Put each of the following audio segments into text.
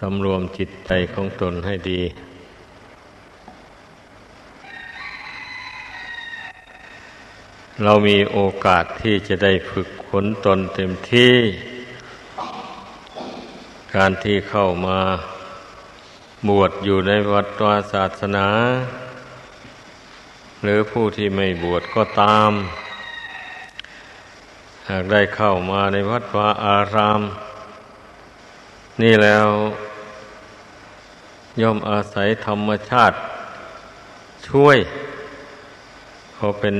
สำรวมจิตใจของตนให้ดี เรามีโอกาสที่จะได้ฝึกขนตนเต็มที่ การที่เข้ามาบวชอยู่ในวัดวาศาสนา หรือผู้ที่ไม่บวชก็ตาม หากได้เข้ามาในวัดวาอารามนี่แล้ว ย่อมอาศัยธรรมชาติ ช่วย เขาเป็น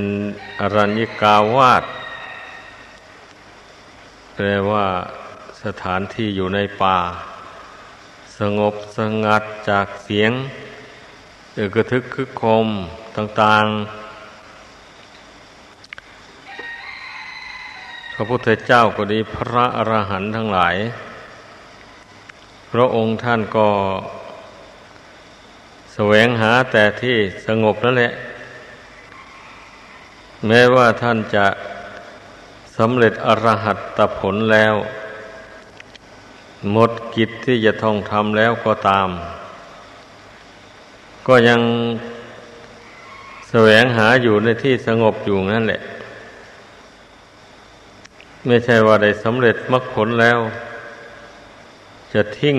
อรัญญิกาวาสแปลว่าสถานที่อยู่ในป่า สงบสงัดจากเสียงเอกทึกคึกคมต่าง ๆ พระพุทธเจ้าก็ดีพระอรหันต์ทั้งหลาย พระองค์ท่านก็ แสวงหาแต่ที่สงบนั่นแหละ แม้ว่าท่านจะสำเร็จอรหัตตผลแล้ว หมดกิจที่จะท่องทำแล้วก็ตาม ก็ยังแสวงหาอยู่ในที่สงบอยู่นั่นแหละ ไม่ใช่ว่าได้สำเร็จมรรคผลแล้ว จะทิ้ง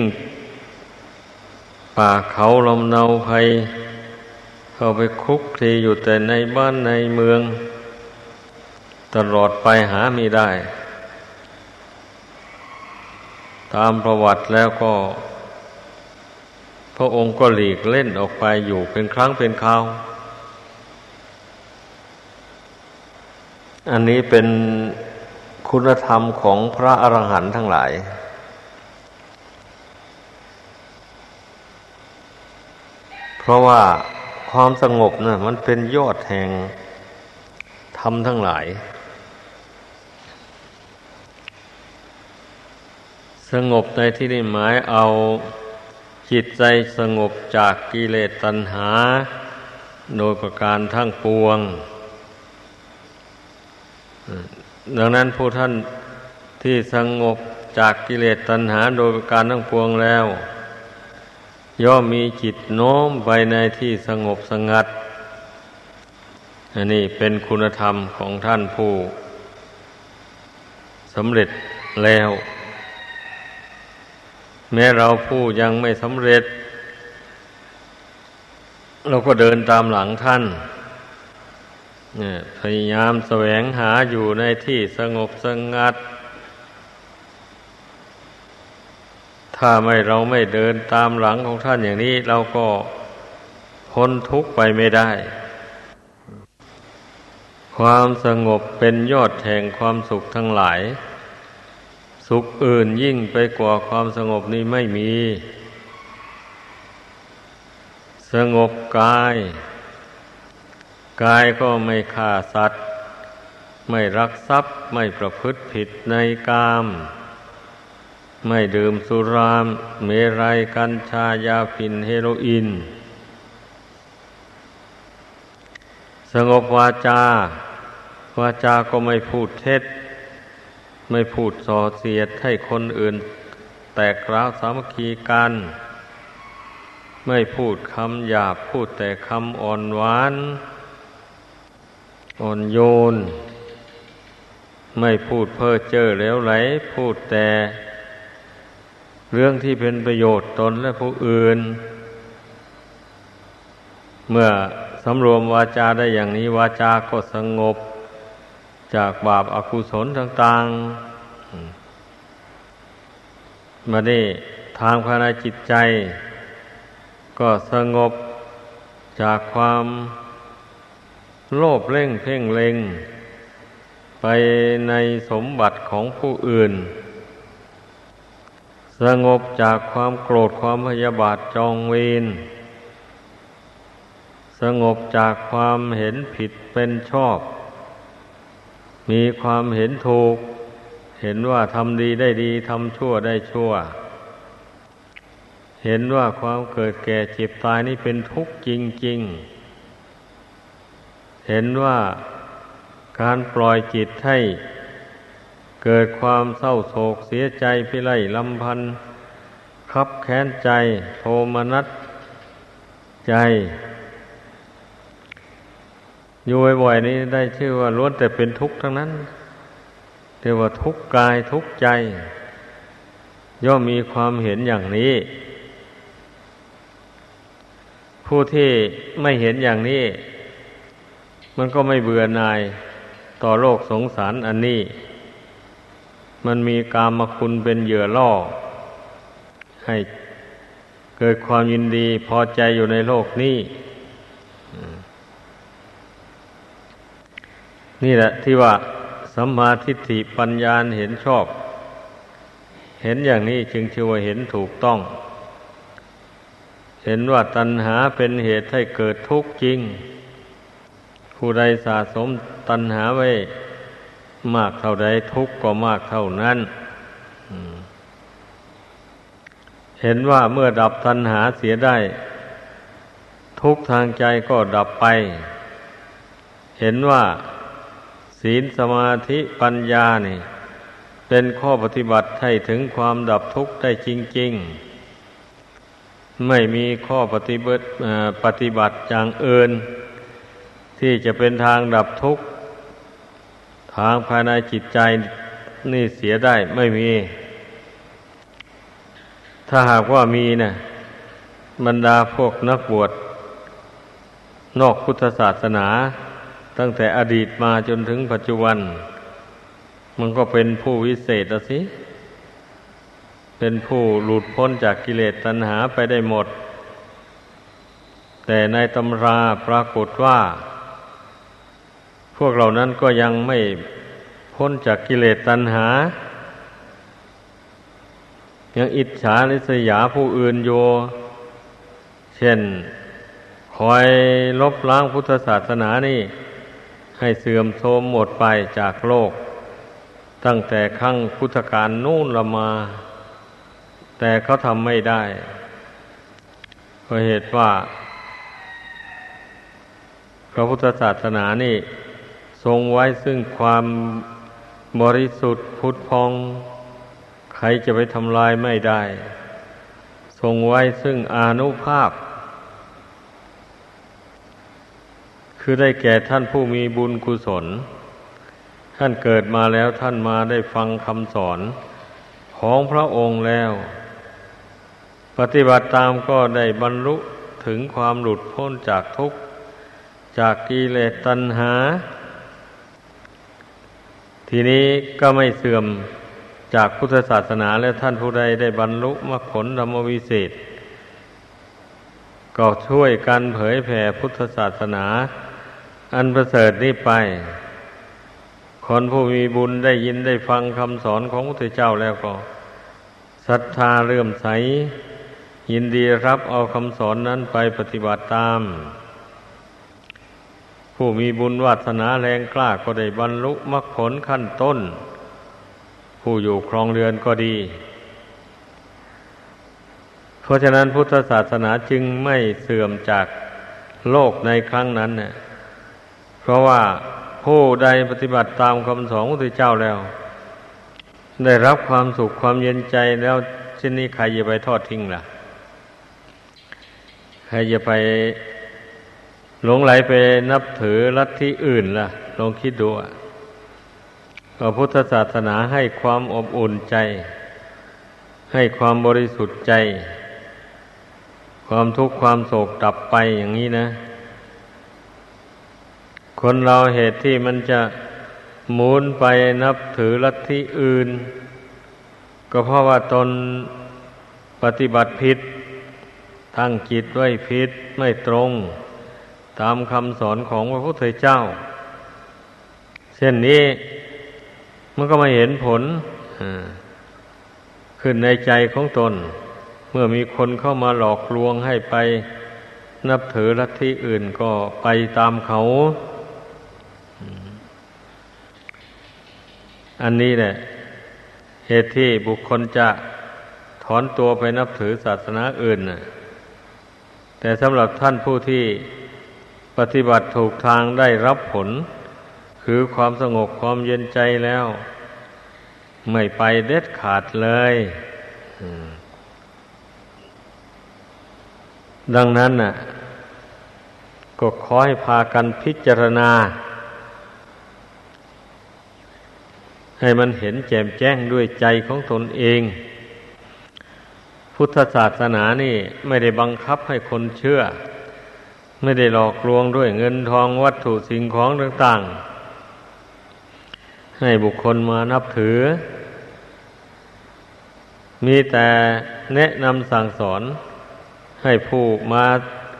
ป่าเขาลมเนาภัย เข้าไปคุกคลีอยู่แต่ในบ้านในเมือง ตลอดไปหาไม่ได้ ตามประวัติแล้วก็ พระองค์ก็หลีกเล่นออกไปอยู่เป็นครั้งเป็นคราว อันนี้เป็นคุณธรรมของพระอรหันต์ทั้งหลาย เพ ราะว่าความสงบนะ่ะมันเป็นยอดแห่งธรรมทั้งหลาย สงบในที่นี้หมายเอาจิตใจสงบจากกิเลสตัณหา โดยประการทั้งปวง ดังนั้นผู้ท่านที่สงบจากกิเลสตัณหา โดยประการทั้งปวงแล้ว ย่อมมีจิตโน้มไปในที่สงบสงัด อันนี้เป็นคุณธรรมของท่านผู้สำเร็จแล้ว แม้เราผู้ยังไม่สำเร็จ เราก็เดินตามหลังท่านพยายามแสวงหาอยู่ในที่สงบสงัด ถ้าไม่เราไม่เดินตามหลังของท่านอย่างนี้ เราก็พ้นทุกข์ไปไม่ได้ ความสงบเป็นยอดแห่งความสุขทั้งหลาย สุขอื่นยิ่งไปกว่าความสงบนี้ไม่มี สงบกาย กายก็ไม่ฆ่าสัตว์ ไม่รักทรัพย์ไม่ประพฤติผิดในกาม ไม่ดื่มสุรามเมรัยกัญชายาฟินเฮโรอีน สงบวาจา วาจาก็ไม่พูดเท็จ ไม่พูดส่อเสียดให้คนอื่น แตกร้าวสามัคคีกัน ไม่พูดคำหยาบพูดแต่คำอ่อนหวาน อ่อนโยน ไม่พูดเพ้อเจ้อแล้วไหล พูดแต่ เรื่องที่เป็นประโยชน์ตนและผู้อื่น เมื่อสำรวมวาจาได้อย่างนี้วาจาก็สงบ จากบาปอากุศลต่างๆมาได้ทางภายในจิตใจ ก็สงบจากความโลภเร่งเพ่งเล็ง ไปในสมบัติของผู้อื่น สงบจากความโกรธความพยาบาทจองเวรสงบจากความเห็นผิดเป็นชอบ มีความเห็นถูก เห็นว่าทำดีได้ดีทำชั่วได้ชั่ว เห็นว่าความเกิดแก่เจ็บตายนี่เป็นทุกข์จริง ๆ เห็นว่าการปล่อยจิตให้ เกิดความเศร้าโศกเสียใจพิไรลำพันธคับแค้นใจโทมนัสใจ อยู่บ่อยๆนี้ได้ชื่อว่าล้วนแต่เป็นทุกข์ทั้งนั้นเรียกว่าทุกข์กายทุกข์ใจ ย่อมมีความเห็นอย่างนี้ ผู้ที่ไม่เห็นอย่างนี้ มันก็ไม่เบื่อหน่ายต่อโลกสงสารอันนี้ มันมีกามคุณเป็นเหยื่อล่อ ให้เกิดความยินดีพอใจอยู่ในโลกนี้ นี่แหละที่ว่าสัมมาทิฏฐิปัญญาเห็นชอบ เห็นอย่างนี้จึงชื่อว่าเห็นถูกต้อง เห็นว่าตัณหาเป็นเหตุให้เกิดทุกข์จริง ผู้ใดสะสมตัณหาไว้ มากเท่าใดทุกข์ก็มากเท่านั้นเห็นว่าเมื่อดับตัณหาเสียได้ ทุกทางใจก็ดับไป เห็นว่า ศีลสมาธิปัญญานี่ เป็นข้อปฏิบัติให้ถึงความดับทุกข์ได้จริง ๆ ไม่มีข้อปฏิบัติปฏิบัติอย่างอื่น ที่จะเป็นทางดับทุกข์ ทางภายในจิตใจนี่เสียได้ไม่มี ถ้าหากว่ามีนะบรรดาพวกนักบวชนอกพุทธศาสนา ตั้งแต่อดีตมาจนถึงปัจจุบัน มันก็เป็นผู้วิเศษสิ เป็นผู้หลุดพ้นจากกิเลสตัณหาไปได้หมด แต่ในตำราปรากฏว่า พวกเหล่านั้นก็ยังไม่พ้นจากกิเลสตัณหา ยังอิจฉาริษยาผู้อื่นโย เช่น คอยลบล้างพุทธศาสนานี่ ให้เสื่อมโทรมหมดไปจากโลก ตั้งแต่ขั้งพุทธกาลนู่นละมา แต่เขาทำไม่ได้เพราะเหตุว่า พระพุทธศาสนานี่ ทรงไว้ซึ่งความบริสุทธิ์พุทธพอง ใครจะไปทำลายไม่ได้ ทรงไว้ซึ่งอานุภาพ คือได้แก่ท่านผู้มีบุญกุศล ท่านเกิดมาแล้วท่านมาได้ฟังคำสอนของพระองค์แล้ว ปฏิบัติตามก็ได้บรรลุถึงความหลุดพ้นจากทุกข์ จากกิเลสตัณหา ทีนี้ก็ไม่เสื่อมจากพุทธศาสนาและท่านผู้ใดได้บรรลุมรรคผลธรรมวิเศษ ก็ช่วยกันเผยแผ่พุทธศาสนา อันประเสริฐนี้ไป คนผู้มีบุญได้ยินได้ฟังคำสอนของพระเจ้าแล้วก็ศรัทธาเลื่อมใส ยินดีรับเอาคำสอนนั้นไปปฏิบัติตาม ผู้มีบุญวาสนาแรงกล้าก็ได้บรรลุมรรคผลขั้นต้น ผู้อยู่ครองเรือนก็ดี เพราะฉะนั้นพุทธศาสนาจึงไม่เสื่อมจากโลกในครั้งนั้นเนี่ยเพราะว่าผู้ใดปฏิบัติตามคำสอนของพระเจ้าแล้ว ได้รับความสุขความเย็นใจแล้วเช่นนี้ใครจะไปทอดทิ้งล่ะ ใครจะไป หลงไหลไปนับถือลัทธิอื่นล่ะ ลองคิดดูพระพุทธศาสนาให้ความอบอุ่นใจ ให้ความบริสุทธิ์ใจ ความทุกข์ความโศกดับไปอย่างนี้นะ คนเราเหตุที่มันจะหมุนไปนับถือลัทธิอื่น ก็เพราะว่าตนปฏิบัติผิด ตั้งจิตไว้ผิดไม่ตรง ตามคำสอนของพระพุทธเจ้า เช่นนี้มันก็มาเห็นผลขึ้นในใจของตน เมื่อมีคนเข้ามาหลอกลวงให้ไปนับถือลัทธิอื่นก็ไปตามเขา อันนี้แหละ เหตุที่บุคคลจะถอนตัวไปนับถือศาสนาอื่นนะแต่สำหรับท่านผู้ที่ ปฏิบัติถูกทางได้รับผล คือความสงบความเย็นใจแล้ว ไม่ไปเด็ดขาดเลยดังนั้นน่ะ ก็ขอให้พากันพิจารณา ให้มันเห็นแจ่มแจ้งด้วยใจของตนเอง พุทธศาสนานี่ไม่ได้บังคับให้คนเชื่อ ไม่ได้หลอกลวงด้วยเงินทองวัตถุสิ่งของต่างๆ ให้บุคคลมานับถือ มีแต่แนะนำสั่งสอน ให้ผู้มา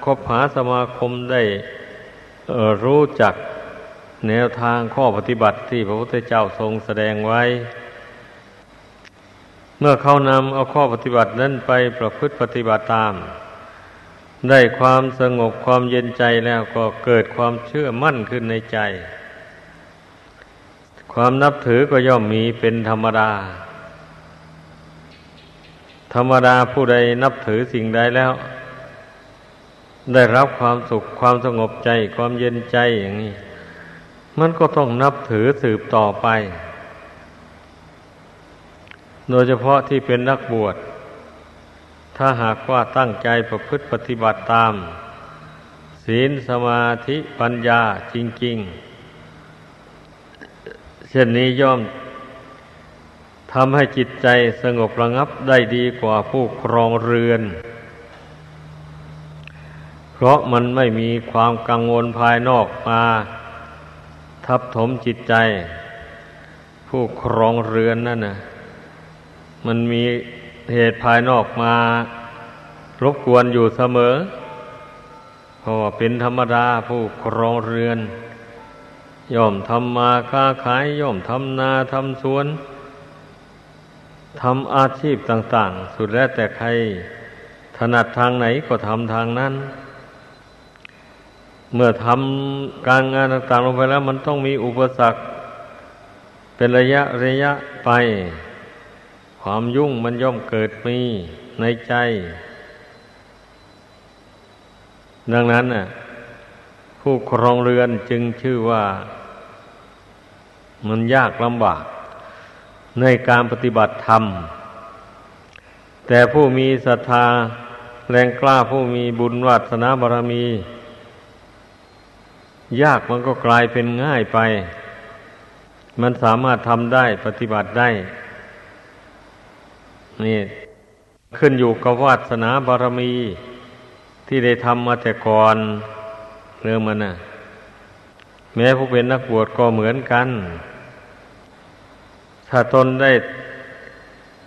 คบหาสมาคมได้รู้จักแนวทางข้อปฏิบัติที่พระพุทธเจ้าทรงแสดงไว้ เมื่อเขานำเอาข้อปฏิบัตินั้นไปประพฤติปฏิบัติตาม ได้ความสงบความเย็นใจแล้วก็เกิดความเชื่อมั่นขึ้นในใจ ความนับถือก็ย่อมมีเป็นธรรมดา ธรรมดาผู้ใดนับถือสิ่งใดแล้ว ได้รับความสุขความสงบใจ ความเย็นใจอย่างนี้ มันก็ต้องนับถือสืบต่อไป โดยเฉพาะที่เป็นนักบวช ถ้าหากว่าตั้งใจประพฤติปฏิบัติตาม ศีลสมาธิปัญญาจริง ๆ เช่นนี้ย่อมทำให้จิตใจสงบระงับได้ดีกว่าผู้ครองเรือน เพราะมันไม่มีความกังวลภายนอกมา ทับถมจิตใจ ผู้ครองเรือนนั่นนะมันมี เหตุภายนอกมารบกวนอยู่เสมอเพราะว่าเป็นธรรมดาผู้ครองเรือน ย่อมทำมาค้าขาย ย่อมทำนาทำสวนทำอาชีพต่าง ๆ สุดแล้วแต่ใครถนัดทางไหนก็ทำทางนั้น เมื่อทำการงานต่างๆลงไปแล้ว มันต้องมีอุปสรรค เป็นระยะระยะไป ความยุ่งมันย่อมเกิดมีในใจ ดังนั้นน่ะ ผู้ครองเรือนจึงชื่อว่า มันยากลำบาก ในการปฏิบัติธรรม แต่ผู้มีศรัทธาแรงกล้าผู้มีบุญวัสนาบารมี ยากมันก็กลายเป็นง่ายไป มันสามารถทำได้ปฏิบัติได้ นี่ขึ้นอยู่กับวาสนาบารมี ที่ได้ทำมาแต่ก่อนเรื่องมันนะ่ะ แม้ผู้เป็นนักบวชก็เหมือนกัน ถ้าตนได้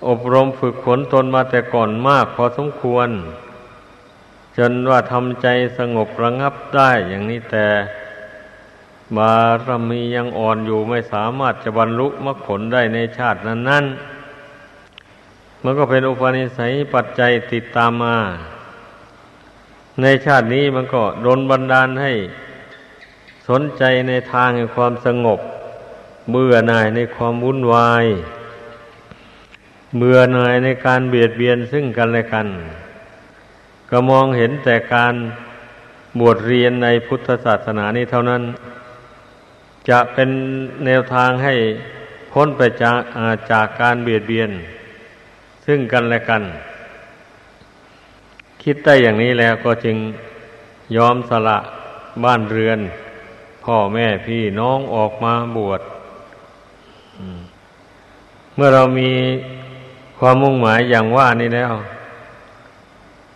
อบรมฝึกฝนตนมาแต่ก่อนมากพอสมควร จนว่าทำใจสงบระงับได้อย่างนี้แต่บารมียังอ่อนอยู่ไม่สามารถจะบรรลุมรรคผลได้ในชาตินั้นนั้น มันก็เป็นอุปนิสัยปัจจัยติดตามมา ในชาตินี้มันก็โดนบันดาลให้สนใจในทางแห่งความสงบ เบื่อหน่ายในความวุ่นวาย เบื่อหน่ายในการเบียดเบียนซึ่งกันและกัน ก็มองเห็นแต่การบวชเรียนในพุทธศาสนานี้เท่านั้น จะเป็นแนวทางให้พ้นไปจากจากการเบียดเบียน ซึ่งกันและกัน คิดได้อย่างนี้แล้วก็จึงยอมสละบ้านเรือน พ่อแม่พี่น้องออกมาบวชเมื่อเรามีความมุ่งหมายอย่างว่านี้แล้ว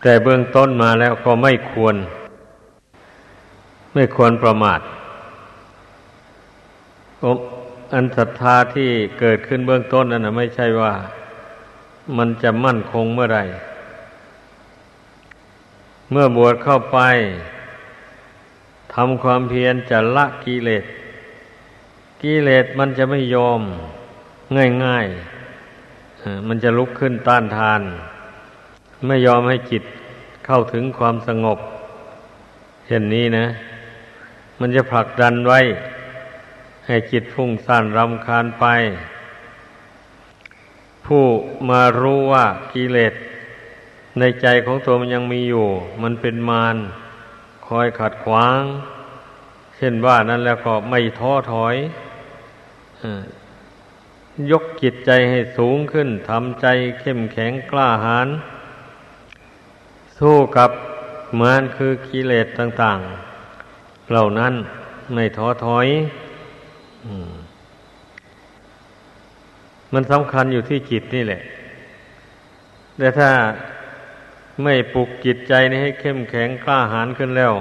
แต่เบื้องต้นมาแล้วก็ไม่ควร ไม่ควรประมาทอันศรัทธาที่เกิดขึ้นเบื้องต้นนั่นไม่ใช่ว่า มันจะมั่นคงเมื่อไรเมื่อบวชเข้าไปทำความเพียรจะละกิเลส กิเลสมันจะไม่ยอมง่ายๆ มันจะลุกขึ้นต้านทาน ไม่ยอมให้จิตเข้าถึงความสงบ เช่นนี้นะ มันจะผลักดันไว้ ให้จิตฟุ้งซ่านรำคาญไป ผู้มารู้ว่ากิเลสในใจของตัวมันยังมีอยู่ มันเป็นมารคอยขัดขวาง เช่นว่านั้นแล้วก็ไม่ท้อถอยยกจิตใจให้สูงขึ้นทำใจเข้มแข็งกล้าหาญสู้กับมานคือกิเลสต่าง ๆ เหล่านั้นไม่ท้อถอยมั มันสำคัญอยู่ที่จิตนี่แหละ แต่ถ้าไม่ปลุกจิตใจนี้ให้เข้มแข็งกล้าหาญขึ้นแล้ว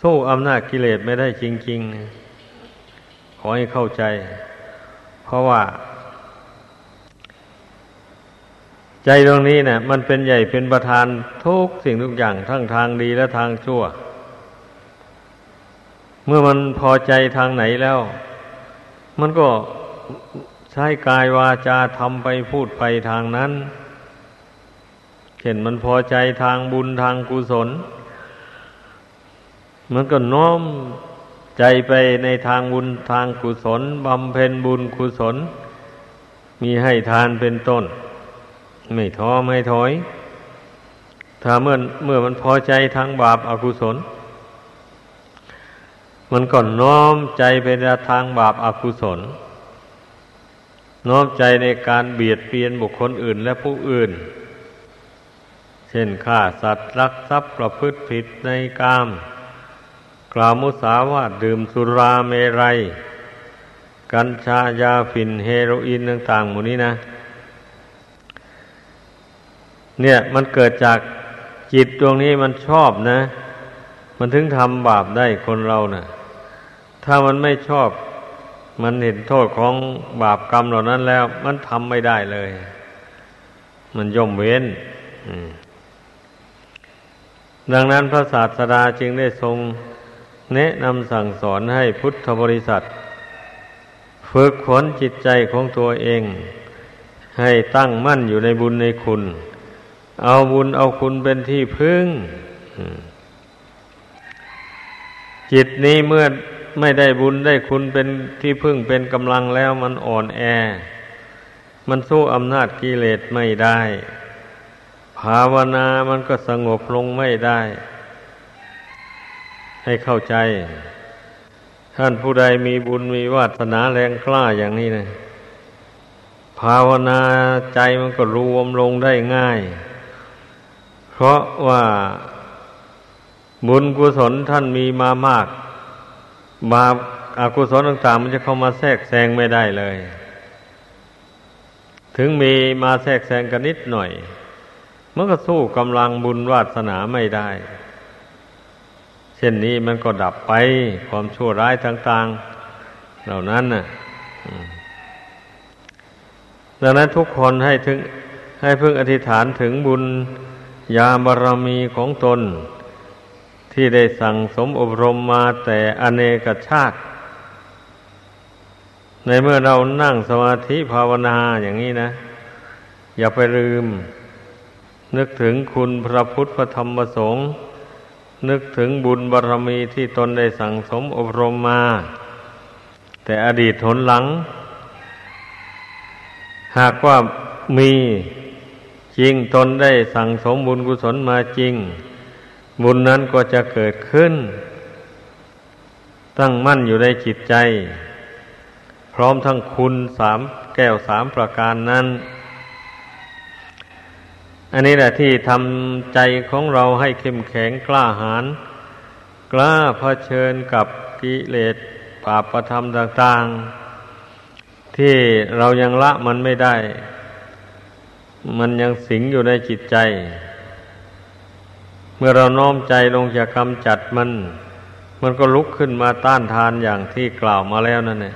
สู้อำนาจกิเลสไม่ได้จริงๆ ขอให้เข้าใจ เพราะว่า ใจตรงนี้เนะ่ยมันเป็นใหญ่เป็นประธานทุกสิ่งทุกอย่างทั้งทางดีและทางชั่ว เมื่อมันพอใจทางไหนแล้ว มันก็ ช้กายวาจาทำไปพูดไปทางนั้น เห็นมันพอใจทางบุญทางกุศล มันก็น้อมใจไปในทางบุญทางกุศลบำเพ็ญบุญกุศล มีให้ทานเป็นต้น ไม่ท้อไม่ถอย ถ้าเมื่อเมื่อมันพอใจทางบาปอากุศล มันก็น้อมใจไปในทางบาปอากุศล น้อมใจในการเบียดเบียนบุคคลอื่นและผู้อื่น เช่นฆ่าสัตว์รักทรัพย์ประพฤติผิดในกาม กล่าวมุสาวาทดื่มสุราเมรัย กัญชายาฝิ่นเฮโรอีนต่างๆหมู่นี้นะ เนี่ยมันเกิดจากจิตดวงนี้มันชอบนะ มันถึงทำบาปได้คนเรานะ่ะ ถ้ามันไม่ชอบ มันเห็นโทษของบาปกรรมเหล่านั้นแล้ว มันทำไม่ได้เลย มันย่อมเว้นดังนั้นพระศาสดาจึงได้ทรงแนะนำสั่งสอนให้พุทธบริษัท ฝึกฝนจิตใจของตัวเอง ให้ตั้งมั่นอยู่ในบุญในคุณ เอาบุญเอาคุณเป็นที่พึ่ง จิตนี้เมื่อ ไม่ได้บุญได้คุณเป็นที่พึ่งเป็นกำลังแล้วมันอ่อนแอ มันสู้อำนาจกิเลสไม่ได้ ภาวนามันก็สงบลงไม่ได้ ให้เข้าใจ ท่านผู้ใดมีบุญมีวาสนาแรงกล้าอย่างนี้นะภาวนาใจมันก็รวมลงได้ง่าย เพราะว่าบุญกุศลท่านมีมามาก บาปอากุศลต่างๆ มันจะเข้ามาแทรกแซงไม่ได้เลย ถึงมีมาแทรกแซงกันนิดหน่อย มันก็สู้กำลังบุญวาสนาไม่ได้ เช่นนี้มันก็ดับไปความชั่วร้ายต่าง ๆ เหล่านั้นน่ะดังนั้นทุกคนให้ถึงให้พึ่งอธิษฐานถึงบุญญาบารมีของตน ที่ได้สั่งสมอบรมมาแต่อเนกชาติ ในเมื่อเรานั่งสมาธิภาวนาอย่างนี้นะ อย่าไปลืม นึกถึงคุณพระพุทธพระธรรมพระสงฆ์นึกถึงบุญบารรมีที่ตนได้สั่งสมอบรมมา แต่อดีตทนหลัง หากว่ามีจริงตนได้สั่งสมบุญกุศลมาจริง บุญนั้นก็จะเกิดขึ้น ตั้งมั่นอยู่ในจิตใจ พร้อมทั้งคุณสามแก้วสามประการนั้น อันนี้แหละที่ทำใจของเราให้เข้มแข็งกล้าหาญกล้าเผชิญกับกิเลสปาประธรรมต่าง ๆ ที่เรายังละมันไม่ได้ มันยังสิงอยู่ในจิตใจ เมื่อเราน้อมใจลงจะกำจัดมัน มันก็ลุกขึ้นมาต้านทานอย่างที่กล่าวมาแล้วนั่นเอง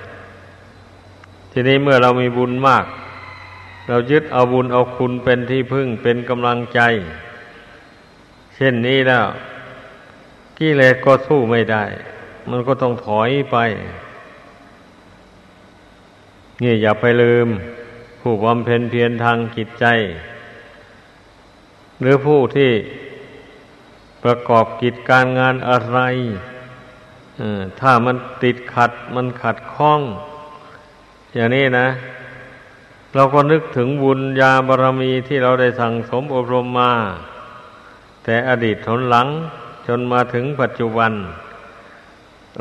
ทีนี้เมื่อเรามีบุญมาก เรายึดเอาบุญเอาคุณเป็นที่พึ่งเป็นกำลังใจ เช่นนี้แล้วกิเลสก็สู้ไม่ได้ มันก็ต้องถอยไปนี่อย่าไปลืม ผู้บำเพ็ญเพียรทางจิตใจ หรือผู้ที่ ประกอบกิจการงานอะไรถ้ามันติดขัดมันขัดข้อง อย่างนี้นะ เราก็นึกถึงบุญญาบารมีที่เราได้สั่งสมอบรมมา แต่อดีตทนหลังจนมาถึงปัจจุบัน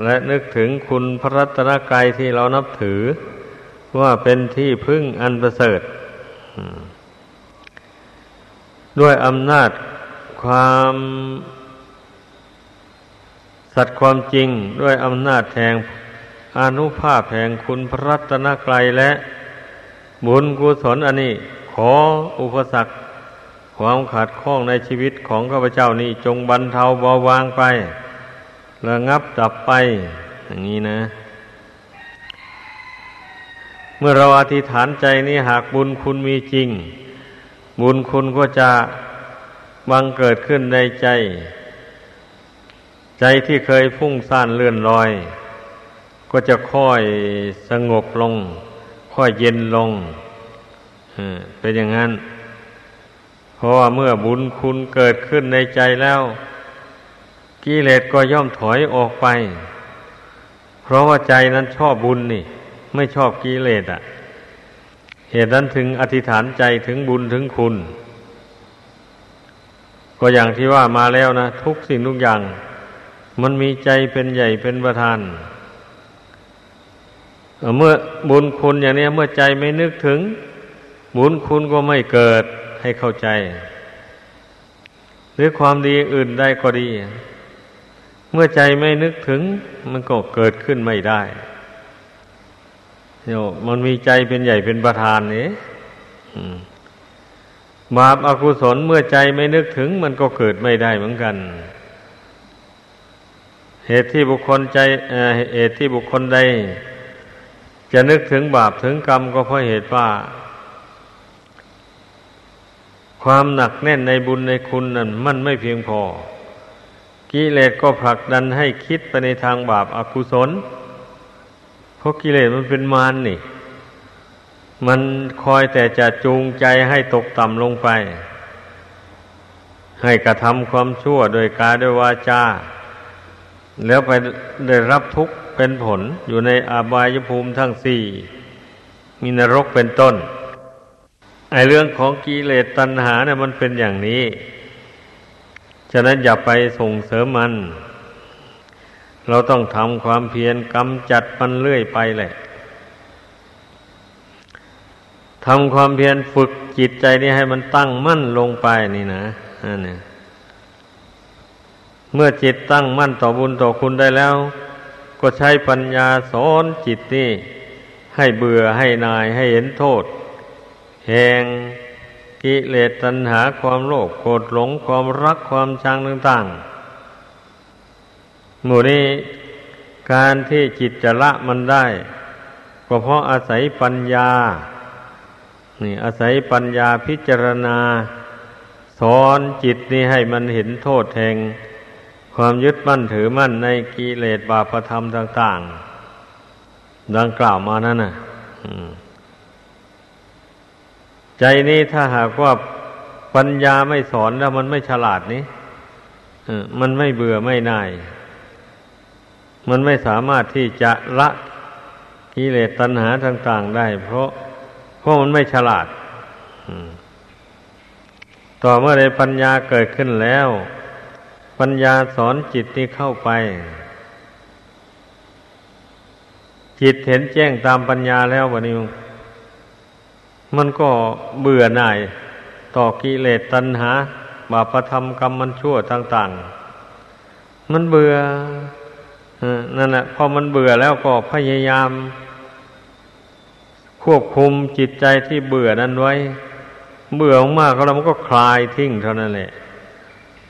และนึกถึงคุณพระรัตนกายที่เรานับถือ ว่าเป็นที่พึ่งอันประเสริฐ ด้วยอำนาจ ความสัตว์ความจริงด้วยอำนาจแห่งอนุภาพแห่งคุณพระรัตนกรัยและ บุญกุศลอันนี้ ขออุปสรรค ความขาดข้องในชีวิตของข้าพเจ้านี้จงบรรเทาเบาบางไประงับดับไป อย่างนี้นะ เมื่อเราอธิษฐานใจนี้หากบุญคุณมีจริง บุญคุณก็จะ บังเกิดขึ้นในใจ ใจที่เคยฟุ้งซ่านเลื่อนลอย ก็จะค่อยสงบลง ค่อยเย็นลงเป็นอย่างนั้น เพราะว่าเมื่อบุญคุณเกิดขึ้นในใจแล้วกิเลสก็ย่อมถอยออกไป เพราะว่าใจนั้นชอบบุญนี่ ไม่ชอบกิเลสอะ เหตุนั้นถึงอธิษฐานใจถึงบุญถึงคุณ ก็อย่างที่ว่ามาแล้วนะ ทุกสิ่งทุกอย่าง มันมีใจเป็นใหญ่เป็นประธาน เมื่อบุญคุณอย่างนี้เมื่อใจไม่นึกถึง บุญคุณก็ไม่เกิดให้เข้าใจ หรือความดีอื่นได้ก็ดี เมื่อใจไม่นึกถึง มันก็เกิดขึ้นไม่ได้โยมันมีใจเป็นใหญ่เป็นประธานนี่ บาปอากุศลเมื่อใจไม่นึกถึงมันก็เกิดไม่ได้เหมือนกัน เหตุที่บุคคลใจเหตุที่บุคคลใด จะนึกถึงบาปถึงกรรมก็เพราะเหตุว่า ความหนักแน่นในบุญในคุณนั้นมันไม่เพียงพอ กิเลสก็ผลักดันให้คิดไปในทางบาปอากุศล เพราะกิเลสมันเป็นมารนนี่ มันคอยแต่จะจูงใจให้ตกต่ำลงไป ให้กระทำความชั่วโดยกายด้วยวาจา แล้วไปได้รับทุกข์เป็นผลอยู่ในอาบายภูมิทั้งสี่ มีนรกเป็นต้น ไอเรื่องของกิเลสตัณหาเนี่ยมันเป็นอย่างนี้ ฉะนั้นอย่าไปส่งเสริมมัน เราต้องทำความเพียรกำจัดมันเรื่อยไปแหละ ทำความเพียรฝึกจิตใจนี้ให้มันตั้งมั่นลงไปนี่นะนั่นเนี่ยเมื่อจิตตั้งมั่นต่อบุญต่อคุณได้แล้ว ก็ใช้ปัญญาสอนจิตนี่ให้เบื่อให้นายให้เห็นโทษ แห่งกิเลสตัณหาความโลภโกรธหลงความรักความชังต่างๆ หมู่นี้การที่จิตจะละมันได้ ก็เพราะอาศัยปัญญา นี่อาศัยปัญญาพิจารณา สอนจิตนี่ให้มันเห็นโทษแห่งความยึดมั่นถือมั่นในกิเลสบาปธรรมต่าง ๆ ดังกล่าวมานั่นน่ะใจนี้ถ้าหากว่าปัญญาไม่สอนแล้วมันไม่ฉลาดนี้มันไม่เบื่อไม่น่าย มันไม่สามารถที่จะละกิเลสตัณหาต่าง ๆ ได้ เพราะ เพราะมันไม่ฉลาดต่อเมื่อใดปัญญาเกิดขึ้นแล้ว ปัญญาสอนจิตนี้เข้าไป จิตเห็นแจ้งตามปัญญาแล้ววันนี้ มันก็เบื่อหน่าย ต่อกิเลสตัณหา บาปธรรมกรรมมันชั่วต่าง ๆ มันเบื่อนั่นแหละพอมันเบื่อแล้วก็พยายาม ควบคุมจิตใจที่เบื่อนั้นไว้ เบื่อมากแล้วมันก็คลายทิ้งเท่านั้นแหละ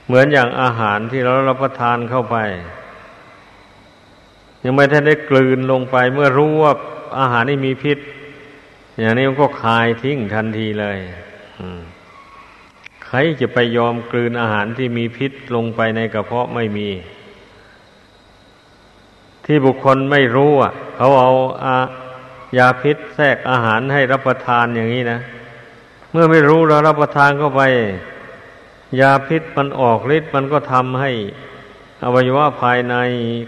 เหมือนอย่างอาหารที่เรารับประทานเข้าไป ยังไม่ทันได้กลืนลงไป เมื่อรู้ว่าอาหารนี้มีพิษ อย่างนี้มันก็คลายทิ้งทันทีเลยใครจะไปยอมกลืนอาหารที่มีพิษลงไปในกระเพาะไม่มี ที่บุคคลไม่รู้อะ เขาเอาอา ยาพิษแทรกอาหารให้รับประทานอย่างนี้นะ เมื่อไม่รู้แล้วรับประทานเข้าไป ยาพิษมันออกฤทธิ์มันก็ทำให้อวัยวะภายใน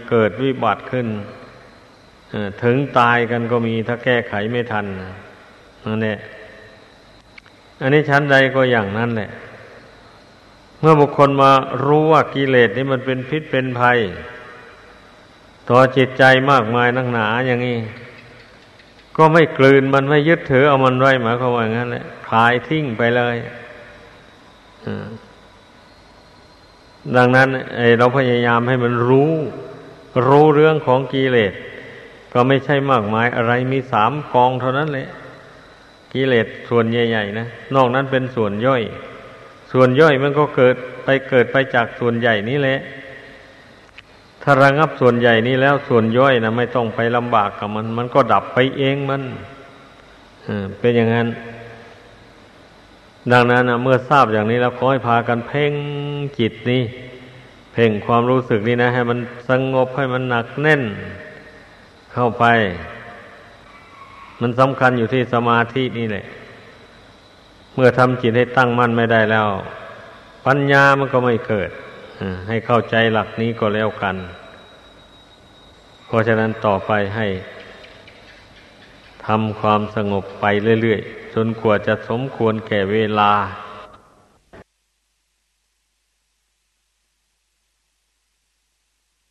เกิดวิบัติขึ้นถึงตายกันก็มีถ้าแก้ไขไม่ทันนั่นแหละอันนี้ชั้นใดก็อย่างนั้นแหละ เมื่อบุคคลมารู้ว่ากิเลสนี่มันเป็นพิษเป็นภัย ต่อจิตใจมากมายนักหนาอย่างนี้ ก็ไม่กลืนมันไม่ยึดถือเอามันไว้หมายความว่าอย่างนั้นแหละคลายทิ้งไปเลยดังนั้นเราพยายามให้มันรู้ รู้เรื่องของกิเลส ก็ไม่ใช่มากมายอะไรมีสามกองเท่านั้นเลยกิเลสส่วนใหญ่ๆนะนอกนั้นเป็นส่วนย่อย ส่วนย่อยมันก็เกิดไปเกิดไปจากส่วนใหญ่นี้แหละ ถ้าระงับส่วนใหญ่นี้แล้วส่วนย่อยนะไม่ต้องไปลำบากกับมัน มันก็ดับไปเองมันเป็นอย่างนั้น ดังนั้นนะเมื่อทราบอย่างนี้แล้วขอให้พากันเพ่งจิตนี้ เพ่งความรู้สึกนี้นะ ให้มันสงบให้มันหนักแน่น เข้าไป มันสำคัญอยู่ที่สมาธินี่แหละ เมื่อทำจิตให้ตั้งมั่นไม่ได้แล้ว ปัญญามันก็ไม่เกิด ให้เข้าใจหลักนี้ก็แล้วกัน เพราะฉะนั้นต่อไปให้ทำความสงบไปเรื่อยๆ จนกว่าจะสมควรแก่เวลา